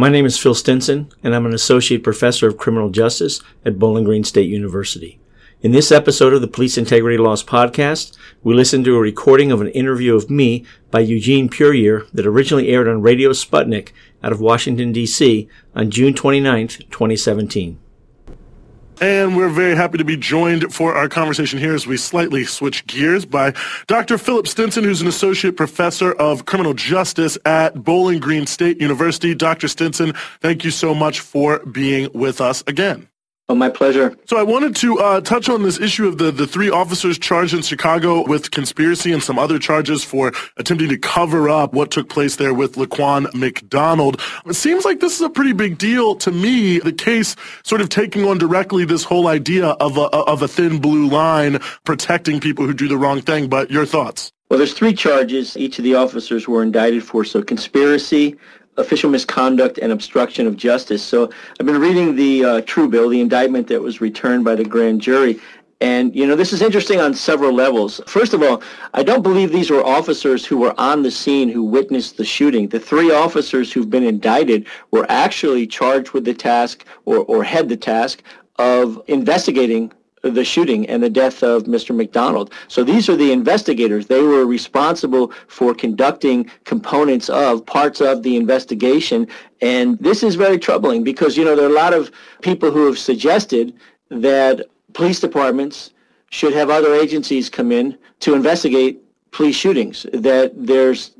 My name is Phil Stinson, and I'm an Associate Professor of Criminal Justice at Bowling Green State University. In this episode of the Police Integrity Lost podcast, we listen to a recording of an interview of me by Eugene Puryear that originally aired on Radio Sputnik out of Washington, D.C. on June 29, 2017. And we're very happy to be joined for our conversation here as we slightly switch gears by Dr. Philip Stinson, who's an associate professor of criminal justice at Bowling Green State University. Dr. Stinson, thank you so much for being with us again. Oh, my pleasure. So I wanted to uh, touch on this issue of the, the three officers charged in Chicago with conspiracy and some other charges for attempting to cover up what took place there with Laquan McDonald. It seems like this is a pretty big deal to me. The case sort of taking on directly this whole idea of a, of a thin blue line protecting people who do the wrong thing. But your thoughts? Well, there's three charges each of the officers were indicted for. So conspiracy, official misconduct and obstruction of justice. So I've been reading the uh, True Bill, the indictment that was returned by the grand jury. And, you know, this is interesting on several levels. First of all, I don't believe these were officers who were on the scene who witnessed the shooting. The three officers who've been indicted were actually charged with the task or, or had the task of investigating the shooting and the death of Mr. McDonald. So these are the investigators. They were responsible for conducting components of parts of the investigation. And this is very troubling because, you know, there are a lot of people who have suggested that police departments should have other agencies come in to investigate police shootings, that there's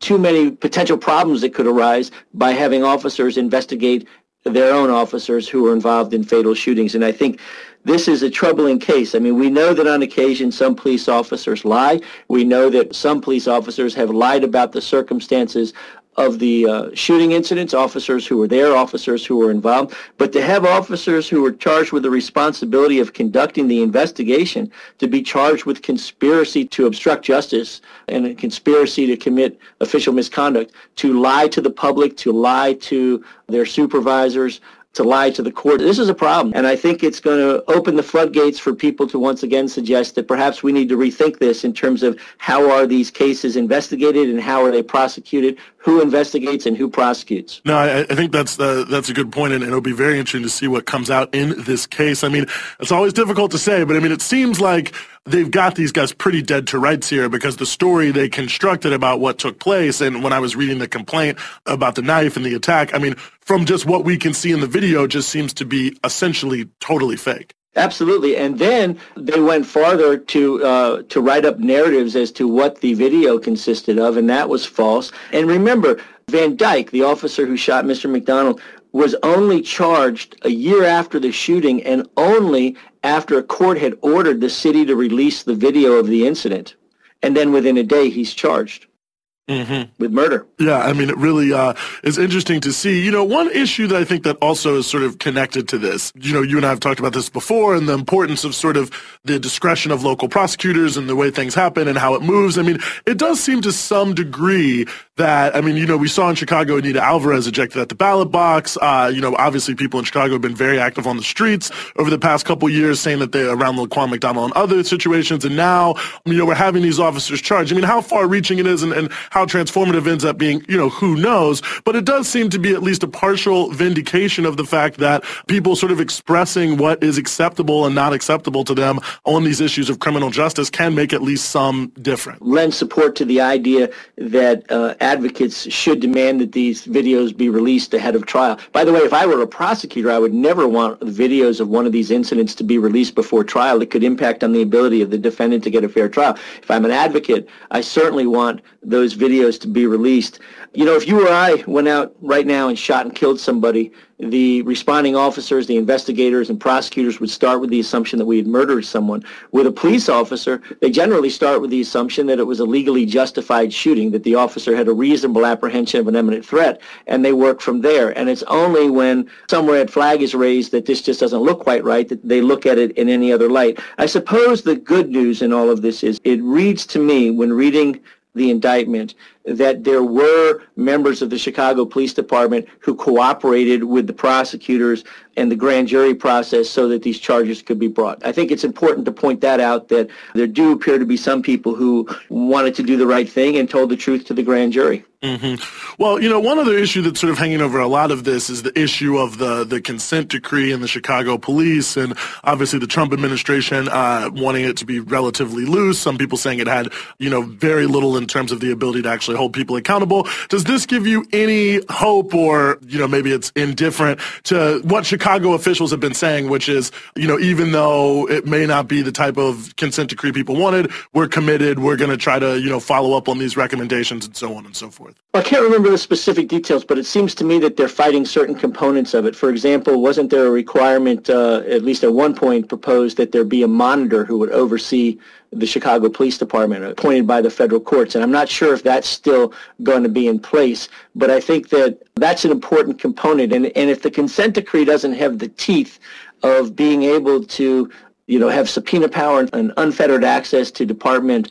too many potential problems that could arise by having officers investigate their own officers who were involved in fatal shootings. And I think this is a troubling case. I mean, we know that on occasion some police officers lie. We know that some police officers have lied about the circumstances of the uh, shooting incidents, officers who were there, officers who were involved, but to have officers who were charged with the responsibility of conducting the investigation to be charged with conspiracy to obstruct justice and a conspiracy to commit official misconduct, to lie to the public, to lie to their supervisors, to lie to the court. This is a problem. And I think it's going to open the floodgates for people to once again suggest that perhaps we need to rethink this in terms of how are these cases investigated and how are they prosecuted, who investigates and who prosecutes. No, I, I think that's uh, that's a good point, and it'll be very interesting to see what comes out in this case. I mean, it's always difficult to say, but I mean, it seems like they've got these guys pretty dead to rights here because the story they constructed about what took place, and when I was reading the complaint about the knife and the attack, I mean, from just what we can see in the video, just seems to be essentially totally fake. Absolutely, and then they went farther to uh, to write up narratives as to what the video consisted of, and that was false. And remember, Van Dyke, the officer who shot Mr. McDonald, was only charged a year after the shooting, and only after a court had ordered the city to release the video of the incident. And then within a day, he's charged. Mm-hmm. with murder. Yeah, I mean, it really uh, is interesting to see. You know, one issue that I think that also is sort of connected to this. You know, you and I have talked about this before, and the importance of sort of the discretion of local prosecutors and the way things happen and how it moves. I mean, it does seem to some degree that I mean, you know, we saw in Chicago Anita Alvarez ejected at the ballot box. Uh, you know, obviously people in Chicago have been very active on the streets over the past couple years, saying that they around Laquan McDonald and other situations, and now you know we're having these officers charged. I mean, how far-reaching it is, and, and how transformative ends up being, you know, who knows? But it does seem to be at least a partial vindication of the fact that people sort of expressing what is acceptable and not acceptable to them on these issues of criminal justice can make at least some difference. Lend support to the idea that uh, advocates should demand that these videos be released ahead of trial. By the way, if I were a prosecutor, I would never want videos of one of these incidents to be released before trial. It could impact on the ability of the defendant to get a fair trial. If I'm an advocate, I certainly want those videos to be released. You know, if you or I went out right now and shot and killed somebody, the responding officers, the investigators and prosecutors would start with the assumption that we had murdered someone. With a police officer, they generally start with the assumption that it was a legally justified shooting, that the officer had a reasonable apprehension of an imminent threat, and they work from there. And it's only when some red flag is raised that this just doesn't look quite right that they look at it in any other light. I suppose the good news in all of this is it reads to me when reading the indictment that there were members of the Chicago Police Department who cooperated with the prosecutors and the grand jury process so that these charges could be brought. I think it's important to point that out that there do appear to be some people who wanted to do the right thing and told the truth to the grand jury. Mm-hmm. Well, you know, one other issue that's sort of hanging over a lot of this is the issue of the the consent decree in the Chicago police, and obviously the Trump administration uh, wanting it to be relatively loose. Some people saying it had, you know, very little in terms of the ability to actually hold people accountable. Does this give you any hope, or you know, maybe it's indifferent to what Chicago officials have been saying, which is, you know, even though it may not be the type of consent decree people wanted, we're committed. We're going to try to, you know, follow up on these recommendations and so on and so forth. I can't remember the specific details, but it seems to me that they're fighting certain components of it. For example, wasn't there a requirement, uh, at least at one point, proposed that there be a monitor who would oversee the Chicago Police Department, appointed by the federal courts? And I'm not sure if that's still going to be in place, but I think that that's an important component. And, and if the consent decree doesn't have the teeth of being able to you know, have subpoena power and unfettered access to department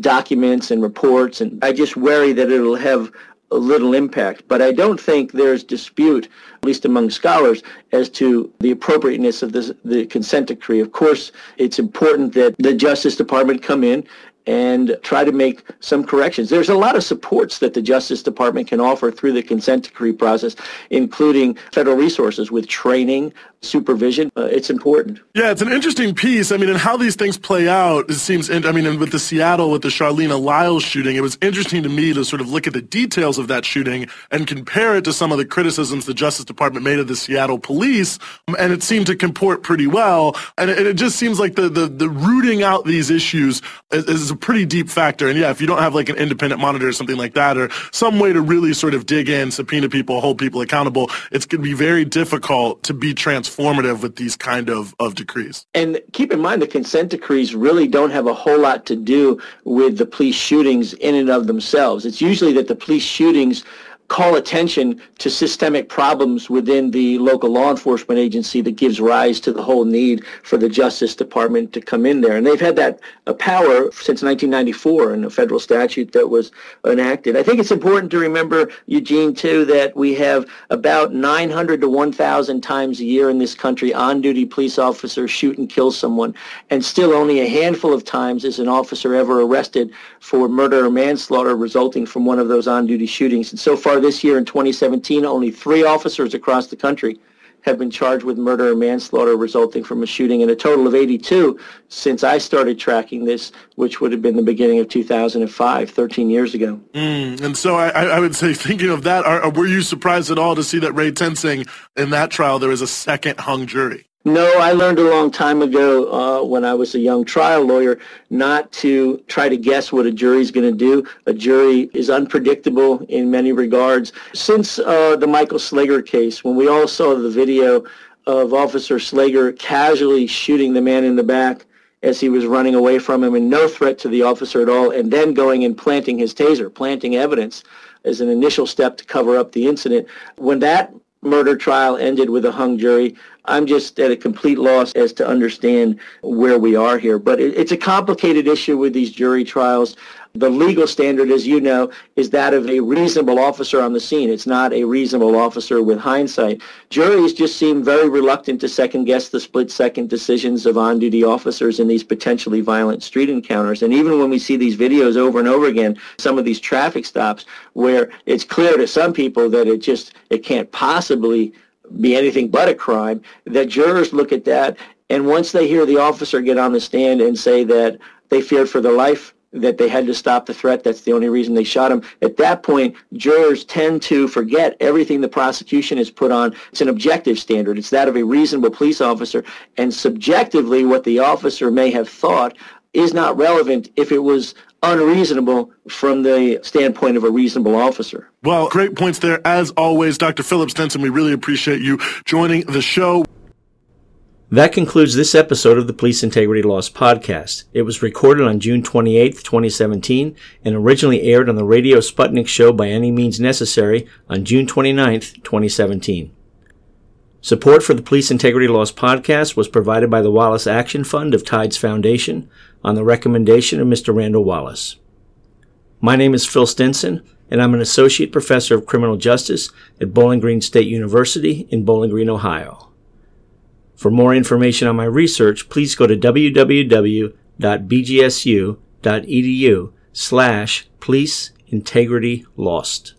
documents and reports, and I just worry that it'll have little impact. But I don't think there's dispute, at least among scholars, as to the appropriateness of this, the consent decree. Of course, it's important that the Justice Department come in and try to make some corrections. There's a lot of supports that the Justice Department can offer through the consent decree process, including federal resources with training, supervision. Uh, it's important. Yeah, it's an interesting piece. I mean, and how these things play out, it seems, I mean, and with the Seattle, with the Charleena Lyles shooting, it was interesting to me to sort of look at the details of that shooting and compare it to some of the criticisms the Justice Department made of the Seattle police. And it seemed to comport pretty well. And it, it just seems like the, the, the rooting out these issues is, is a pretty deep factor. And yeah, if you don't have like an independent monitor or something like that, or some way to really sort of dig in, subpoena people, hold people accountable, it's going to be very difficult to be transformative with these kind of, of decrees. And keep in mind, the consent decrees really don't have a whole lot to do with the police shootings in and of themselves. It's usually that the police shootings call attention to systemic problems within the local law enforcement agency that gives rise to the whole need for the Justice Department to come in there. And they've had that uh, power since 1994 in a federal statute that was enacted. I think it's important to remember, Eugene, too, that we have about 900 to 1,000 times a year in this country on-duty police officers shoot and kill someone, and still only a handful of times is an officer ever arrested for murder or manslaughter resulting from one of those on-duty shootings. And so far this year in 2017, only three officers across the country have been charged with murder or manslaughter resulting from a shooting, and a total of 82 since I started tracking this, which would have been the beginning of 2005, 13 years ago. Mm, and so I, I, would say, thinking of that, are, were you surprised at all to see that Ray Tensing, in that trial, there was a second hung jury? No, I learned a long time ago uh, when I was a young trial lawyer not to try to guess what a jury is going to do. A jury is unpredictable in many regards. Since uh, the Michael Slager case, when we all saw the video of Officer Slager casually shooting the man in the back as he was running away from him and no threat to the officer at all, and then going and planting his taser, planting evidence as an initial step to cover up the incident. When that murder trial ended with a hung jury. I'm just at a complete loss as to understand where we are here. But it, it's a complicated issue with these jury trials. The legal standard, as you know, is that of a reasonable officer on the scene. It's not a reasonable officer with hindsight. Juries just seem very reluctant to second guess the split-second decisions of on-duty officers in these potentially violent street encounters. And even when we see these videos over and over again, some of these traffic stops where it's clear to some people that it just, it can't possibly be anything but a crime, that jurors look at that and once they hear the officer get on the stand and say that they feared for their life that they had to stop the threat. That's the only reason they shot him. At that point, jurors tend to forget everything the prosecution has put on. It's an objective standard. It's that of a reasonable police officer. And subjectively, what the officer may have thought is not relevant if it was unreasonable from the standpoint of a reasonable officer. Well, great points there. As always, Dr. Philip Stinson, we really appreciate you joining the show. That concludes this episode of the Police Integrity Lost podcast. It was recorded on June 28, 2017, and originally aired on the Radio Sputnik show by any means necessary on June 29, 2017. Support for the Police Integrity Lost podcast was provided by the Wallace Action Fund of Tides Foundation on the recommendation of Mr. Randall Wallace. My name is Phil Stinson, and I'm an Associate Professor of Criminal Justice at Bowling Green State University in Bowling Green, Ohio. For more information on my research, please go to www.bgsu.edu slash police integrity lost.